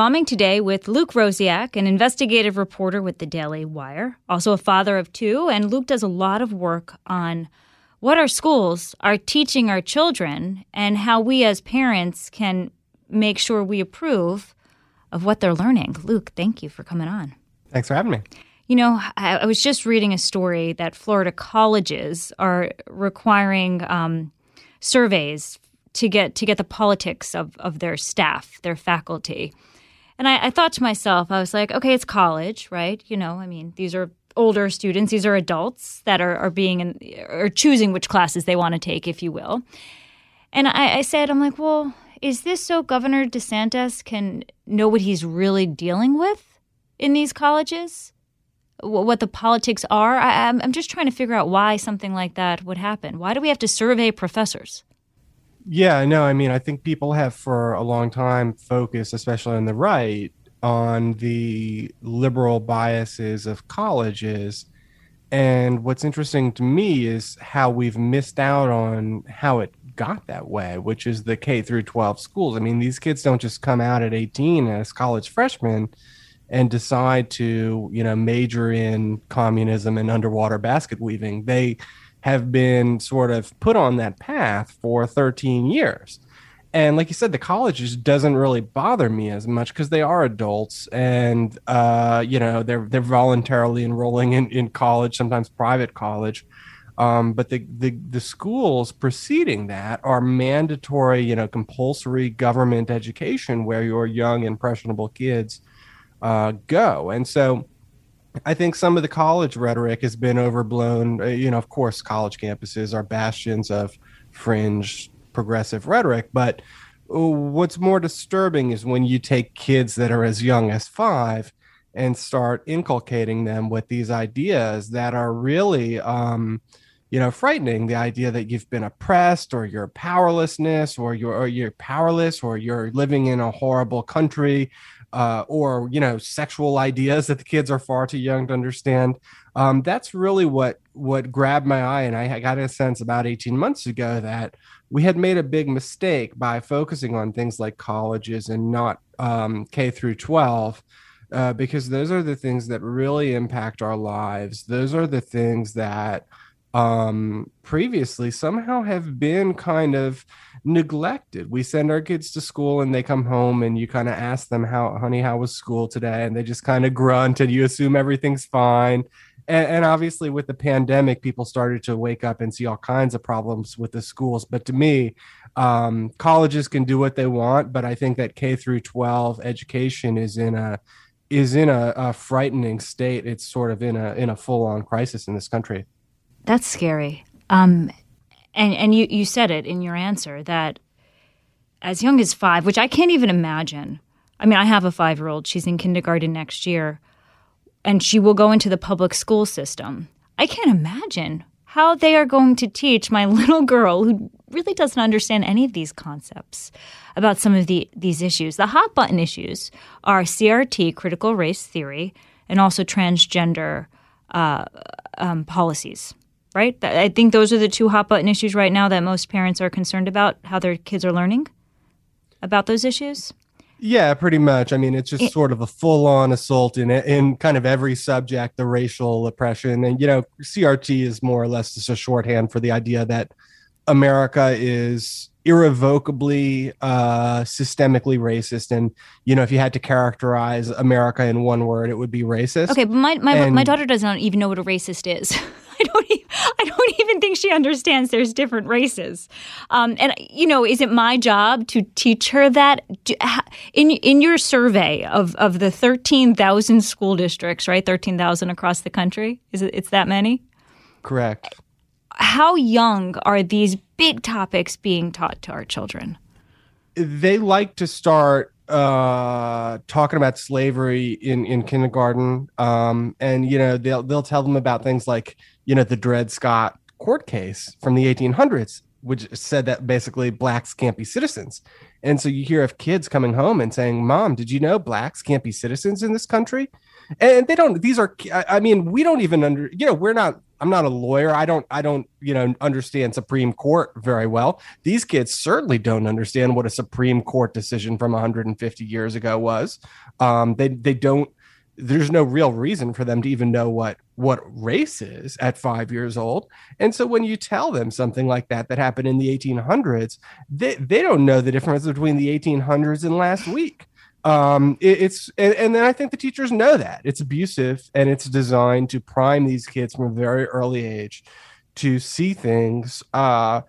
Momming today with Luke Rosiak, an investigative reporter with the Daily Wire, also a father of two. And Luke does a lot of work on what our schools are teaching our children and how we as parents can make sure we approve of what they're learning. Luke, thank you for coming on. Thanks for having me. You know, I, I was just reading a story that Florida colleges are requiring um, surveys to get to get the politics of, of their staff, their faculty. And I, I thought to myself, I was like, okay, it's college, right? You know, I mean, these are older students, these are adults that are, are being in, are choosing which classes they want to take, if you will. And I, I said, I'm like, well, is this so Governor DeSantis can know what he's really dealing with in these colleges? What the politics are? I, I'm just trying to figure out why something like that would happen. Why do we have to survey professors? Yeah, no, I mean, I think people have for a long time focused, especially on the right, on the liberal biases of colleges. And what's interesting to me is how we've missed out on how it got that way, which is the K through 12 schools. I mean, these kids don't just come out at 18 as college freshmen and decide to, you know, major in communism and underwater basket weaving. They have been sort of put on that path for 13 years. And like you said, the college just doesn't really bother me as much because they are adults and uh, you know they're they're voluntarily enrolling in, in college, sometimes private college. Um, but the, the the schools preceding that are mandatory, you know, compulsory government education where your young impressionable kids uh, go. And so, I think some of the college rhetoric has been overblown. Uh, you know, of course, college campuses are bastions of fringe progressive rhetoric, but uh, what's more disturbing is when you take kids that are as young as five and start inculcating them with these ideas that are really um, you know frightening the idea that you've been oppressed or your powerlessness or you're or you're powerless or you're living in a horrible country uh, or you know sexual ideas that the kids are far too young to understand. Um, that's really what what grabbed my eye and i got a sense about 18 months ago that we had made a big mistake by focusing on things like colleges and not um, k through 12 uh, because those are the things that really impact our lives. Those are the things that um, previously somehow have been kind of neglected. We send our kids to school and they come home and you kind of ask them how, honey, how was school today? And they just kind of grunt and you assume everything's fine. And, and, obviously, with the pandemic, people started to wake up and see all kinds of problems with the schools. But to me, um, colleges can do what they want, but I think that K through 12 education is in a is in a, a frightening state. It's sort of in a in a full on crisis in this country. That's scary. Um, and and you you said it in your answer that as young as five, which I can't even imagine. I mean, I have a five year old. She's in kindergarten next year, and she will go into the public school system. I can't imagine how they are going to teach my little girl who really doesn't understand any of these concepts about some of the these issues. The hot button issues are CRT, critical race theory, and also transgender uh, um, policies right? I think those are the two hot button issues right now that most parents are concerned about how their kids are learning about those issues. Yeah, pretty much. I mean, it's just it, sort of a full-on assault in in kind of every subject, the racial oppression, and you know, CRT is more or less just a shorthand for the idea that America is irrevocably uh systemically racist and you know if you had to characterize america in one word it would be racist okay but my my, and, my daughter doesn't even know what a racist is I don't. Even, I don't even think she understands there's different races. Um, and you know, is it my job to teach her that? In in your survey of of the thirteen thousand school districts, right? Thirteen thousand across the country. Is it? It's that many. Correct. How young are these big topics being taught to our children? They like to start uh, talking about slavery in in kindergarten, um, and you know they'll they'll tell them about things like you know the Dred Scott court case from the 1800s, which said that basically blacks can't be citizens. And so you hear of kids coming home and saying, "Mom, did you know blacks can't be citizens in this country?" and they don't these are i mean we don't even under you know we're not i'm not a lawyer i don't i don't you know understand supreme court very well these kids certainly don't understand what a supreme court decision from 150 years ago was um they they don't there's no real reason for them to even know what what race is at five years old. And so when you tell them something like that that happened in the 1800s they, they don't know the difference between the 1800s and last week. Um it, it's and, and, then i think the teachers know that. It's abusive and it's designed to prime these kids from a very early age to see things uh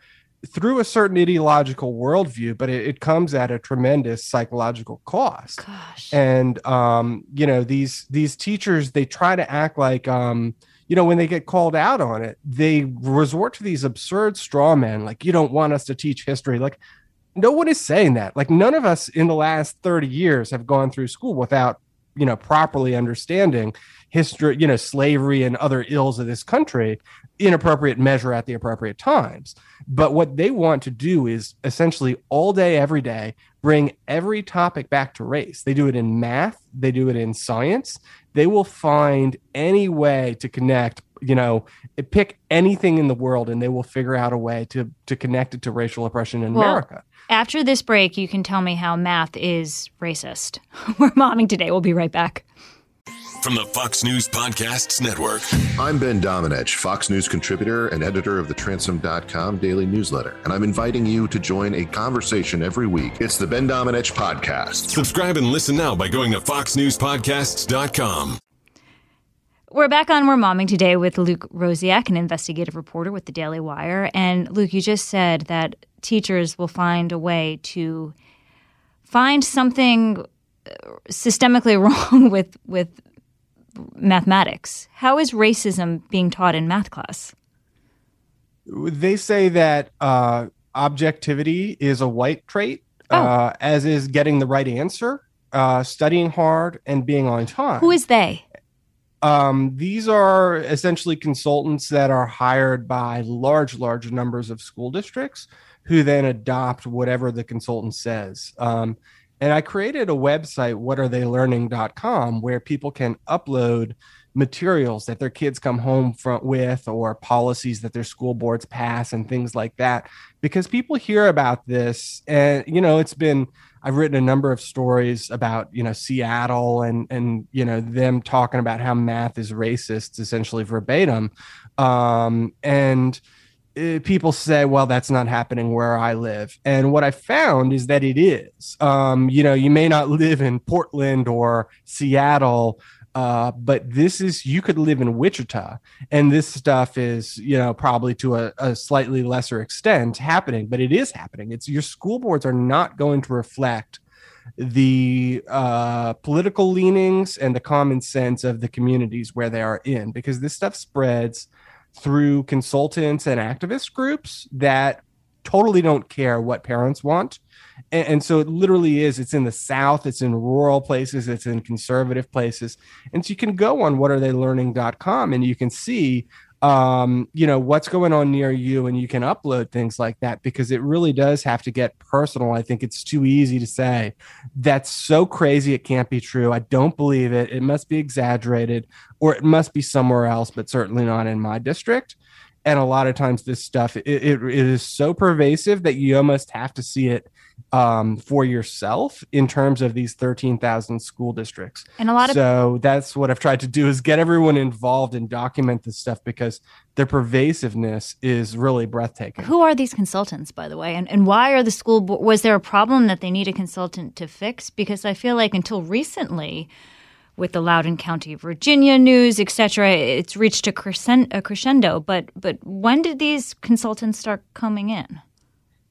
through a certain ideological worldview, but it, it, comes at a tremendous psychological cost. Gosh. And um, you know, these these teachers they try to act like um, you know, when they get called out on it, they resort to these absurd straw men, like you don't want us to teach history. Like no one is saying that. Like none of us in the last 30 years have gone through school without, you know, properly understanding history, you know, slavery and other ills of this country in appropriate measure at the appropriate times. But what they want to do is essentially all day, every day, bring every topic back to race. They do it in math, they do it in science. They will find any way to connect, you know, pick anything in the world and they will figure out a way to to connect it to racial oppression in well, America. After this break, you can tell me how math is racist. We're momming today. We'll be right back from the Fox News Podcasts Network. I'm Ben Domenech, Fox News contributor and editor of the Transom.com daily newsletter, and I'm inviting you to join a conversation every week. It's the Ben Domenech Podcast. Subscribe and listen now by going to FoxNewsPodcasts.com. We're back on We're Momming today with Luke Rosiak, an investigative reporter with the Daily Wire. And Luke, you just said that teachers will find a way to find something systemically wrong with with mathematics. How is racism being taught in math class? They say that uh, objectivity is a white trait, oh. uh, as is getting the right answer, uh, studying hard, and being on time. Who is they? Um, these are essentially consultants that are hired by large, large numbers of school districts who then adopt whatever the consultant says. Um, and I created a website, whataretheylearning.com, where people can upload materials that their kids come home from with or policies that their school boards pass and things like that because people hear about this and you know it's been I've written a number of stories about you know Seattle and and you know them talking about how math is racist essentially verbatim um, and uh, people say, well, that's not happening where I live. And what I found is that it is. Um, you know, you may not live in Portland or Seattle, uh, but this is, you could live in Wichita, and this stuff is, you know, probably to a, a slightly lesser extent happening, but it is happening. It's your school boards are not going to reflect the uh, political leanings and the common sense of the communities where they are in because this stuff spreads through consultants and activist groups that totally don't care what parents want. And, and, so it literally is, it's in the South, it's in rural places, it's in conservative places. And so you can go on whataretheylearning.com and you can see um, you know, what's going on near you, and you can upload things like that because it really does have to get personal. I think it's too easy to say that's so crazy it can't be true. I don't believe it. It must be exaggerated, or it must be somewhere else, but certainly not in my district and a lot of times this stuff it, it, it is so pervasive that you almost have to see it um, for yourself in terms of these 13,000 school districts. And a lot of So that's what I've tried to do is get everyone involved and document this stuff because their pervasiveness is really breathtaking. Who are these consultants by the way? And and why are the school was there a problem that they need a consultant to fix because I feel like until recently with the Loudoun County, Virginia news, etc. It's reached a crescendo. But but when did these consultants start coming in?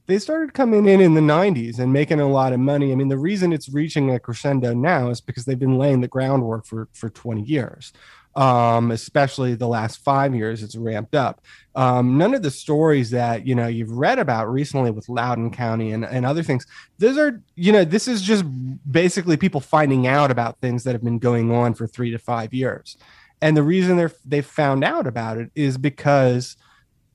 They started coming in in the 90s and making a lot of money. I mean, the reason it's reaching a crescendo now is because they've been laying the groundwork for for 20 years um, especially the last five years, it's ramped up. Um, none of the stories that you know you've read about recently with Loudoun County and, and other things, those are you know this is just basically people finding out about things that have been going on for three to five years, and the reason they're they found out about it is because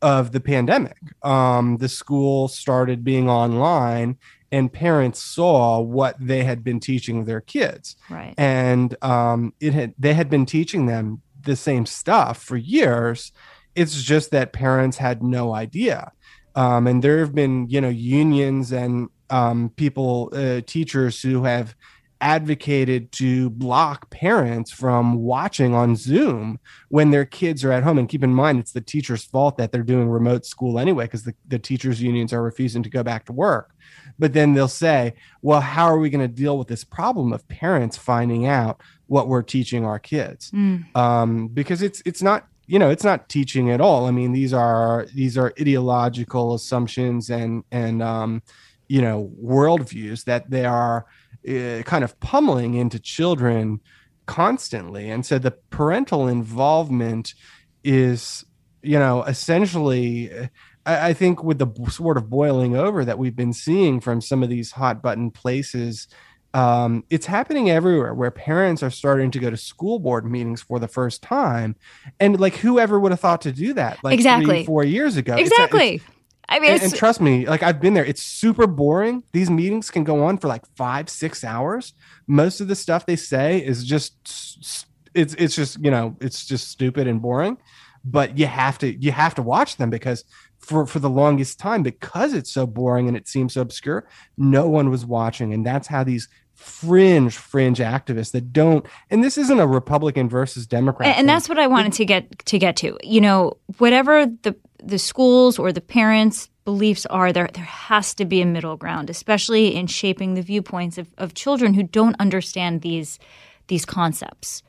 of the pandemic. Um, the school started being online and parents saw what they had been teaching their kids Right. and um, it had they had been teaching them the same stuff for years. It's just that parents had no idea, um, and there have been you know unions and um, people, uh, teachers who have advocated to block parents from watching on Zoom when their kids are at home. And keep in mind, it's the teacher's fault that they're doing remote school anyway, because the, the teachers' unions are refusing to go back to work. But then they'll say, well, how are we going to deal with this problem of parents finding out what we're teaching our kids? Mm. Um, because it's it's not you know it's not teaching at all. I mean these are these are ideological assumptions and and um, you know worldviews that they are uh, kind of pummeling into children constantly, and so the parental involvement is you know essentially I, I think with the sort of boiling over that we've been seeing from some of these hot button places, um, it's happening everywhere where parents are starting to go to school board meetings for the first time, and like whoever would have thought to do that like Exactly. three, four years ago? Exactly. it's- I mean, and, and trust me, like I've been there. It's super boring. These meetings can go on for like five, six hours. Most of the stuff they say is just it's it's just you know it's just stupid and boring. But you have to you have to watch them because for for the longest time because it's so boring and it seems so obscure, no one was watching, and that's how these fringe fringe activists that don't and this isn't a republican versus democrat and, and that's what I wanted to get to get to. You know, whatever the the schools or the parents' beliefs are, there there has to be a middle ground, especially in shaping the viewpoints of, of children who don't understand these these concepts.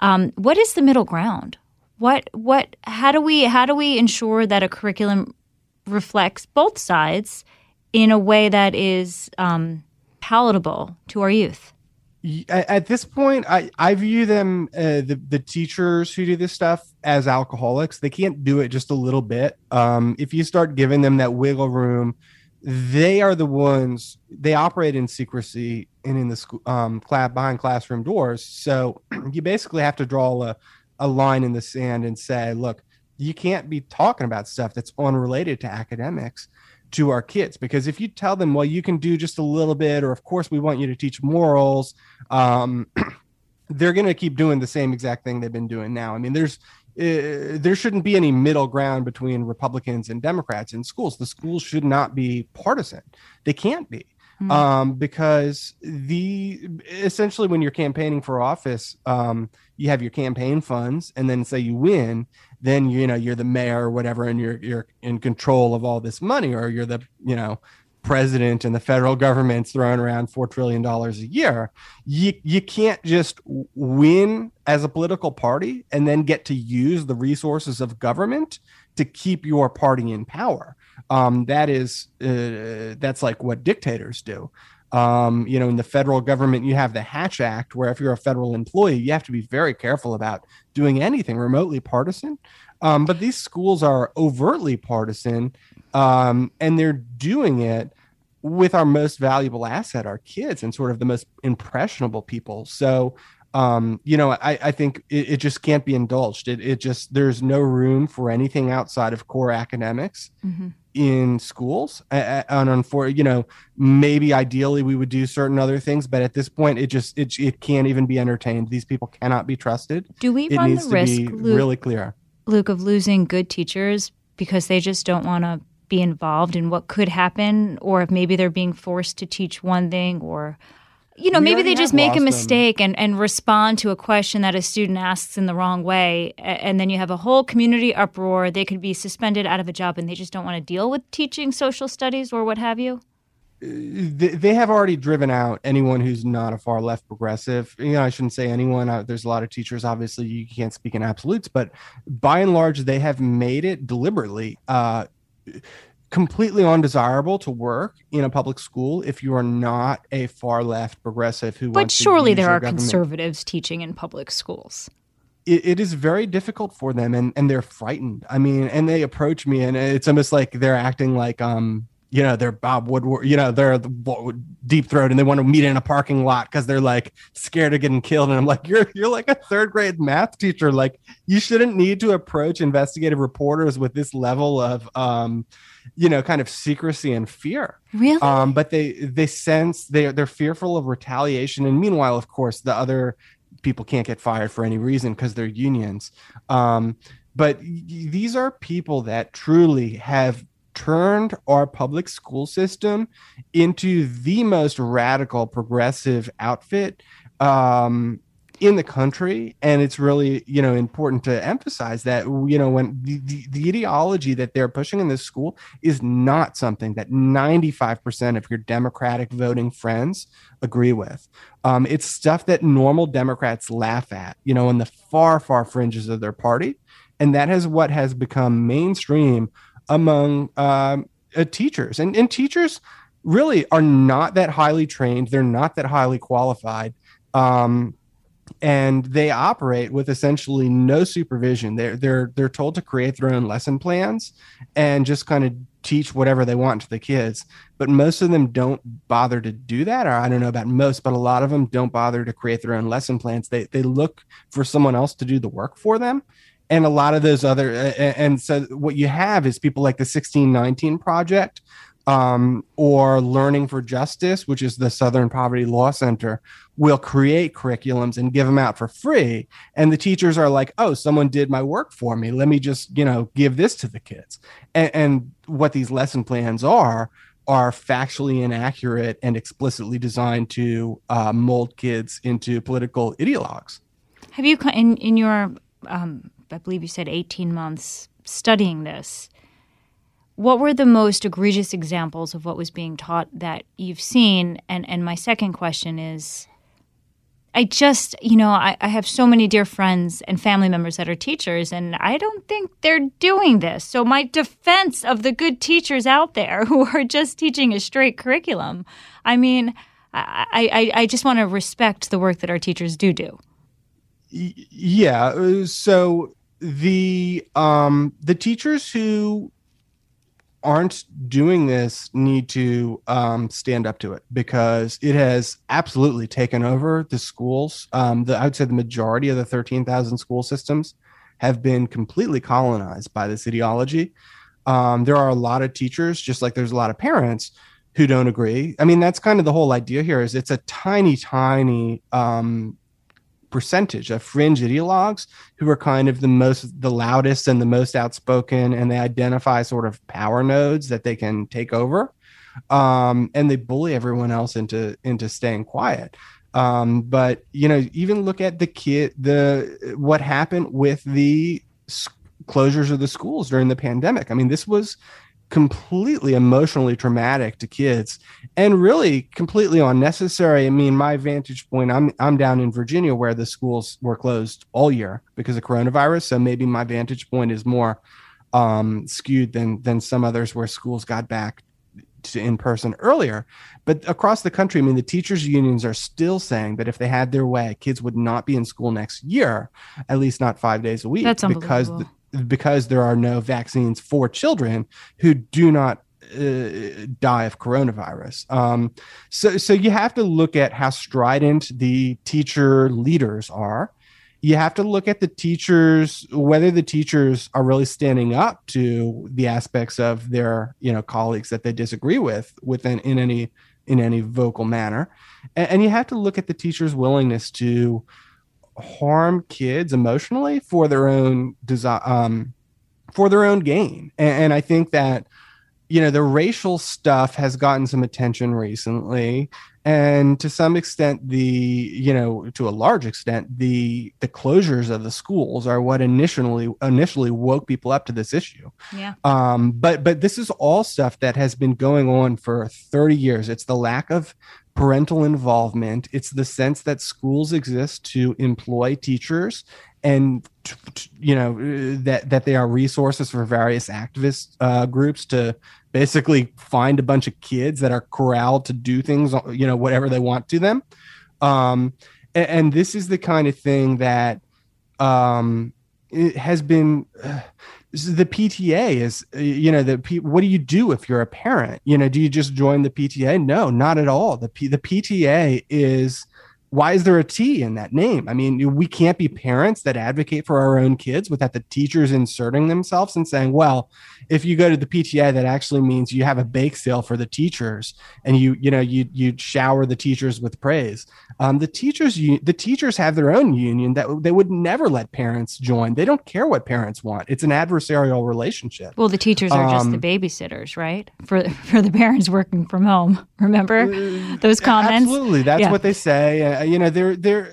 Um, what is the middle ground? What what how do we how do we ensure that a curriculum reflects both sides in a way that is um, palatable to our youth? At this point i i view them uh, the the teachers who do this stuff as alcoholics. They can't do it just a little bit. Um if you start giving them that wiggle room they are the ones they operate in secrecy and in the school um behind classroom doors. So you basically have to draw a, a line in the sand and say look you can't be talking about stuff that's unrelated to academics to our kids. Because if you tell them well you can do just a little bit or of course we want you to teach morals um, they're going to keep doing the same exact thing they've been doing now. I mean there's uh, there shouldn't be any middle ground between republicans and democrats in schools. The schools should not be partisan. They can't be Hmm. um, because the essentially when you're campaigning for office um, you have your campaign funds and then say you win then you know you're the mayor or whatever and you're you're in control of all this money or you're the you know president and the federal government's throwing around four trillion dollars a year you you can't just win as a political party and then get to use the resources of government to keep your party in power um, that is uh, that's like what dictators do. Um, you know in the federal government you have the hatch act where if you're a federal employee you have to be very careful about doing anything remotely partisan. Um, but these schools are overtly partisan um, and they're doing it with our most valuable asset our kids and sort of the most impressionable people. So um, you know i, I think it, it just can't be indulged. It, it just there's no room for anything outside of core academics Mhm. in schools. And unfortunately, you know maybe ideally we would do certain other things but at this point it just it, it can't even be entertained. These people cannot be trusted. Do we it run the risk, Luke, really clear. Luke, of losing good teachers because they just don't want to be involved in what could happen, or if maybe they're being forced to teach one thing, or you know, We maybe they just make a them. mistake and, and respond to a question that a student asks in the wrong way, and then you have a whole community uproar. They could be suspended out of a job, and they just don't want to deal with teaching social studies or what have you. they, they have already driven out anyone who's not a far left progressive. You know, I shouldn't say anyone. Uh, there's a lot of teachers. Obviously, you can't speak in absolutes, but by and large, they have made it deliberately uh, completely undesirable to work in a public school if you are not a far left progressive who. But surely there are government conservatives teaching in public schools. it, it is very difficult for them and and they're frightened i mean and they approach me and it's almost like they're acting like um you know they're bob woodward you know they're the deep throat and they want to meet in a parking lot because they're like scared of getting killed and i'm like you're you're like a third grade math teacher like you shouldn't need to approach investigative reporters with this level of um you know, kind of secrecy and fear. Really? Um, but they they sense they they're fearful of retaliation, and meanwhile, of course, the other people can't get fired for any reason because they're unions. Um, but y- these are people that truly have turned our public school system into the most radical progressive outfit um, in the country and it's really you know important to emphasize that you know when the, the, the ideology that they're pushing in this school is not something that 95% of your democratic voting friends agree with. Um, it's stuff that normal democrats laugh at you know in the far far fringes of their party and that is what has become mainstream among um, uh, teachers. And, and teachers really are not that highly trained they're not that highly qualified um, and they operate with essentially no supervision. They're they're they're told to create their own lesson plans and just kind of teach whatever they want to the kids. But most of them don't bother to do that, or I don't know about most, but a lot of them don't bother to create their own lesson plans. They they look for someone else to do the work for them. And a lot of those other, and so what you have is people like the 1619 Project, um, or Learning for Justice, which is the Southern Poverty Law Center, will create curriculums and give them out for free. And the teachers are like, oh, someone did my work for me. Let me just, you know, give this to the kids. And, and what these lesson plans are, are factually inaccurate and explicitly designed to uh, mold kids into political ideologues. Have you, in, in your, um, I believe you said 18 months studying this, what were the most egregious examples of what was being taught that you've seen? And and my second question is I just, you know, I, I, have so many dear friends and family members that are teachers, and I don't think they're doing this. So, my defense of the good teachers out there who are just teaching a straight curriculum, I mean, I, I, I just want to respect the work that our teachers do do. Yeah. Uh, so the um the teachers who aren't doing this need to um, stand up to it because it has absolutely taken over the schools. Um, the, I would say the majority of the 13,000 school systems have been completely colonized by this ideology. Um, there are a lot of teachers, just like there's a lot of parents who don't agree. I mean, that's kind of the whole idea here is it's a tiny, tiny um, percentage of fringe ideologues who are kind of the most the loudest and the most outspoken and they identify sort of power nodes that they can take over um, and they bully everyone else into into staying quiet. Um, but you know even look at the kid the what happened with the closures of the schools during the pandemic. I mean this was completely emotionally traumatic to kids and really completely unnecessary. I mean, my vantage point, I'm I'm down in Virginia where the schools were closed all year because of coronavirus. So maybe my vantage point is more um, skewed than than some others where schools got back to in person earlier. But across the country, I mean, the teachers' unions are still saying that if they had their way, kids would not be in school next year, at least not five days a week, That's because the, because there are no vaccines for children who do not uh, die of coronavirus. Um, so, so you have to look at how strident the teacher leaders are. You have to look at the teachers, whether the teachers are really standing up to the aspects of their, you know, colleagues that they disagree with, within in any in any vocal manner, and, and you have to look at the teachers' willingness to harm kids emotionally for their own desire um, for their own gain. And, and, i think that you know the racial stuff has gotten some attention recently. And to some extent the you know to a large extent the the closures of the schools are what initially initially woke people up to this issue. Yeah. Um but but this is all stuff that has been going on for 30 years. It's the lack of parental involvement. It's the sense that schools exist to employ teachers and you know that that they are resources for various activist uh, groups to basically find a bunch of kids that are corralled to do things you know whatever they want to them um, and, and, this is the kind of thing that um, has been uh, the PTA is, uh, you know, the P, what do you do if you're a parent? You know, do you just join the PTA? No, not at all. The P, the PTA is why is there a T in that name? I mean, we can't be parents that advocate for our own kids without the teachers inserting themselves and saying, well, if you go to the PTA, that actually means you have a bake sale for the teachers and you, you know, you, you shower the teachers with praise. Um, the teachers, the teachers have their own union that they would never let parents join. They don't care what parents want. It's an adversarial relationship. Well, the teachers are um, just the um, babysitters, right? For, for the parents working from home. Remember uh, those comments? Absolutely. That's yeah. what they say. You know, they're, they're,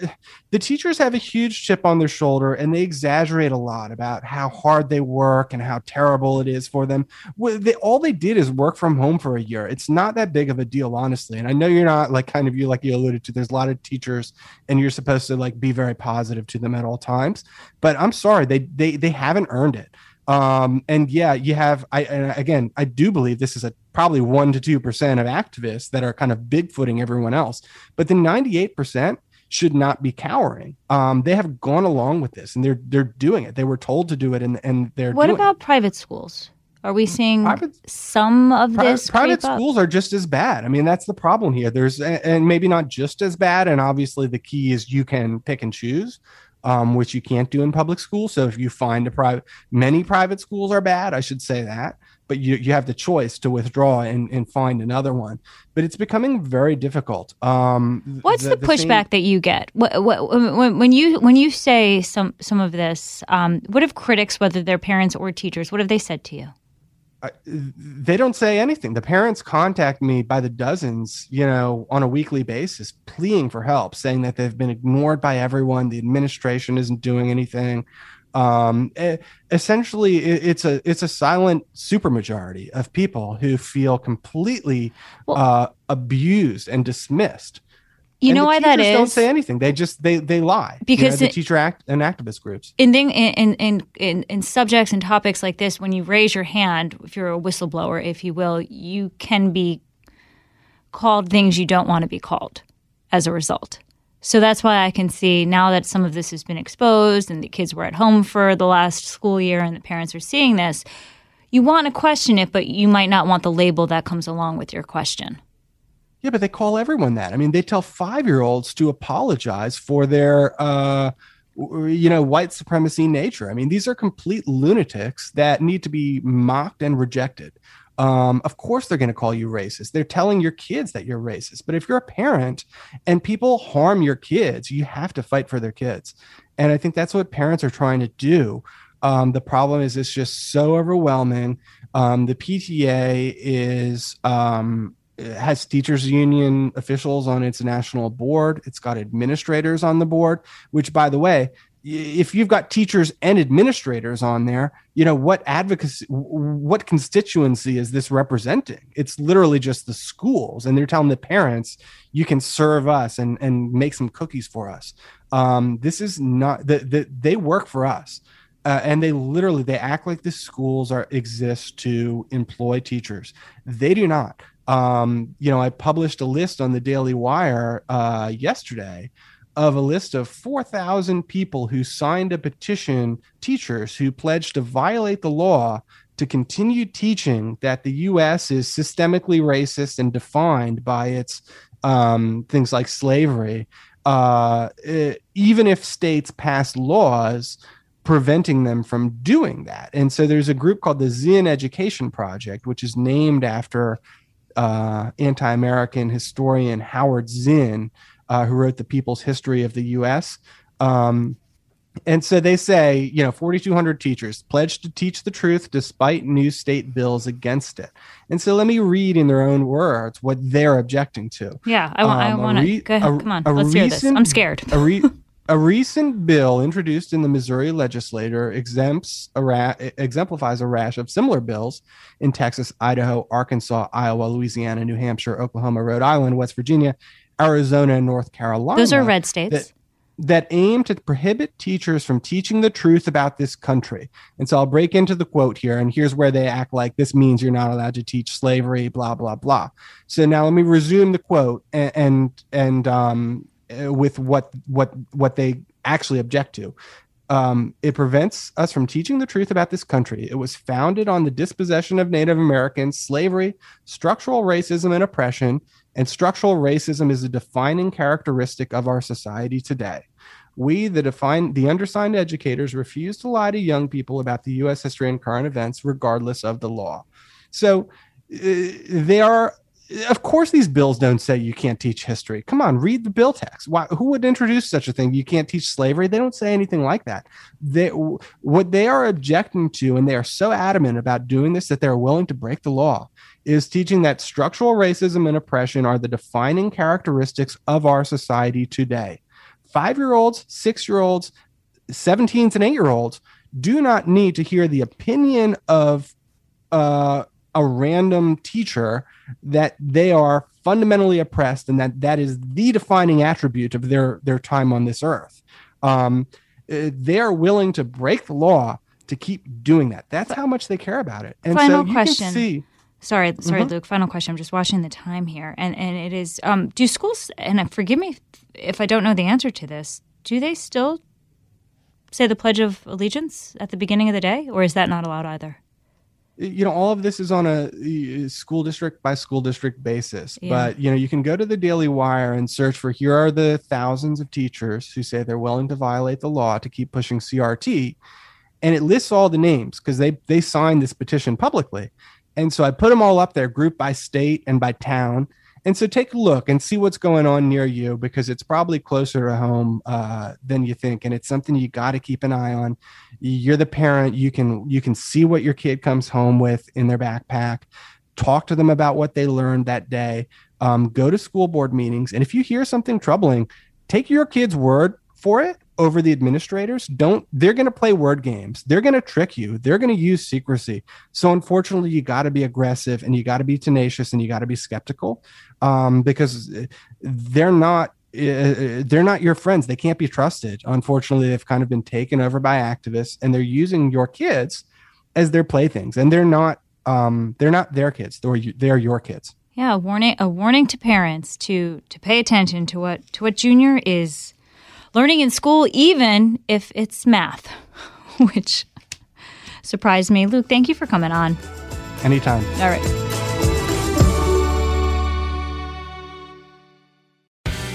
the teachers have a huge chip on their shoulder and they exaggerate a lot about how hard they work and how terrible it is for them. They, all they did is work from home for a year. It's not that big of a deal, honestly. And I know you're not like kind of you, like you alluded to, there's a lot of teachers and you're supposed to like be very positive to them at all times. But I'm sorry, they, they, they haven't earned it. Um, and yeah, you have, I, again, I do believe this is a probably one to 2% of activists that are kind of bigfooting everyone else. But the 98%, should not be cowering. Um, they have gone along with this and they're they're doing it. They were told to do it and and they're. What about it. private schools? Are we seeing private, some of pri- this? Private schools are just as bad. I mean, that's the problem here. There's and maybe not just as bad. And obviously, the key is you can pick and choose. Um, which you can't do in public schools. So if you find a private, many private schools are bad. I should say that but you, you have the choice to withdraw and, and find another one. But it's becoming very difficult. Um, What's the, the, the pushback thing, that you get what, what, when, when you when you say some some of this? Um, what have critics, whether they're parents or teachers, what have they said to you? they don't say anything. The parents contact me by the dozens, you know, on a weekly basis, pleading for help, saying that they've been ignored by everyone. The administration isn't doing anything um, essentially it's a it's a silent supermajority of people who feel completely well, uh, abused and dismissed. You and know why that is don't say anything. They just they they lie. Because you know, the it, teacher act and activist groups. In, thing, in, in in in subjects and topics like this when you raise your hand if you're a whistleblower if you will you can be called things you don't want to be called as a result so that's why I can see now that some of this has been exposed and the kids were at home for the last school year and the parents are seeing this, you want to question it, but you might not want the label that comes along with your question. Yeah, but they call everyone that. I mean, they tell five year olds to apologize for their, uh, you know, white supremacy nature. I mean, these are complete lunatics that need to be mocked and rejected um, of course they're going to call you racist. They're telling your kids that you're racist. But if you're a parent and people harm your kids, you have to fight for their kids. And I think that's what parents are trying to do. Um, the problem is it's just so overwhelming. Um, the PTA is um, has teachers union officials on its national board. It's got administrators on the board, which, by the way, if you've got teachers and administrators on there, you know, what advocacy, what constituency is this representing? It's literally just the schools. And they're telling the parents, you can serve us and, and make some cookies for us. Um, this is not that the, they work for us. Uh, and they literally they act like the schools are exist to employ teachers. They do not. Um, you know, I published a list on the Daily Wire uh, yesterday of a list of 4,000 people who signed a petition, teachers who pledged to violate the law to continue teaching that the U.S. is systemically racist and defined by its um, things like slavery, uh, it, even if states pass laws preventing them from doing that. And so there's a group called the Zinn Education Project, which is named after uh, anti American historian Howard Zinn, uh, who wrote the People's History of the U.S. Um, and so they say, you know, 4,200 teachers pledged to teach the truth despite new state bills against it. And so let me read in their own words what they're objecting to. Yeah, I, want. Um, I want to. Re- Go ahead. Come on. Let's recent, hear this. I'm scared. a, re- a recent bill introduced in the Missouri legislature exempts a ra- exemplifies a rash of similar bills in Texas, Idaho, Arkansas, Iowa, Louisiana, New Hampshire, Oklahoma, Rhode Island, West Virginia, Arizona, and North Carolina. Those are red states. That, that aim to prohibit teachers from teaching the truth about this country. And so I'll break into the quote here, and here's where they act like this means you're not allowed to teach slavery, blah blah blah. So now let me resume the quote and and, and um, with what what what they actually object to. Um, it prevents us from teaching the truth about this country. It was founded on the dispossession of Native Americans, slavery, structural racism and oppression, and structural racism is a defining characteristic of our society today. We, the the undersigned educators, refuse to lie to young people about the U.S. history and current events, regardless of the law. So uh, they are of course these bills don't say you can't teach history come on read the bill text Why, who would introduce such a thing you can't teach slavery they don't say anything like that they, what they are objecting to and they are so adamant about doing this that they're willing to break the law is teaching that structural racism and oppression are the defining characteristics of our society today. Five year olds six year olds 17s and eight year olds do not need to hear the opinion of uh, a random teacher that they are fundamentally oppressed and that that is the defining attribute of their their time on this earth. Um, they are willing to break the law to keep doing that. That's how much they care about it. And Final so you question. can see Sorry, sorry, mm-hmm. Luke. Final question. I'm just watching the time here, and and it is. Um, do schools and forgive me if I don't know the answer to this. Do they still say the Pledge of Allegiance at the beginning of the day, or is that not allowed either? you know all of this is on a school district by school district basis yeah. but you know you can go to the daily wire and search for here are the thousands of teachers who say they're willing to violate the law to keep pushing crt and it lists all the names because they they signed this petition publicly and so i put them all up there group by state and by town and so take a look and see what's going on near you because it's probably closer to home uh, than you think, and it's something you got to keep an eye on. You're the parent; you can you can see what your kid comes home with in their backpack. Talk to them about what they learned that day. Um, go to school board meetings, and if you hear something troubling, take your kid's word for it over the administrators don't they're going to play word games. They're going to trick you. They're going to use secrecy. So unfortunately you got to be aggressive and you got to be tenacious and you got to be skeptical um, because they're not uh, they're not your friends. They can't be trusted unfortunately. They've kind of been taken over by activists and they're using your kids as their playthings and they're not um, they're not their kids. They're, they're your kids. Yeah a warning a warning to parents to to pay attention to what to what junior is learning in school, even if it's math, which surprised me. Luke, thank you for coming on. Anytime. All right.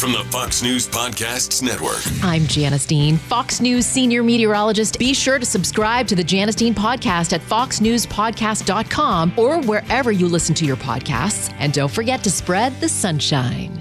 From the Fox News Podcasts Network. I'm Janice Dean, Fox News senior meteorologist. Be sure to subscribe to the Janice Dean podcast at foxnewspodcast.com or wherever you listen to your podcasts. And don't forget to spread the sunshine.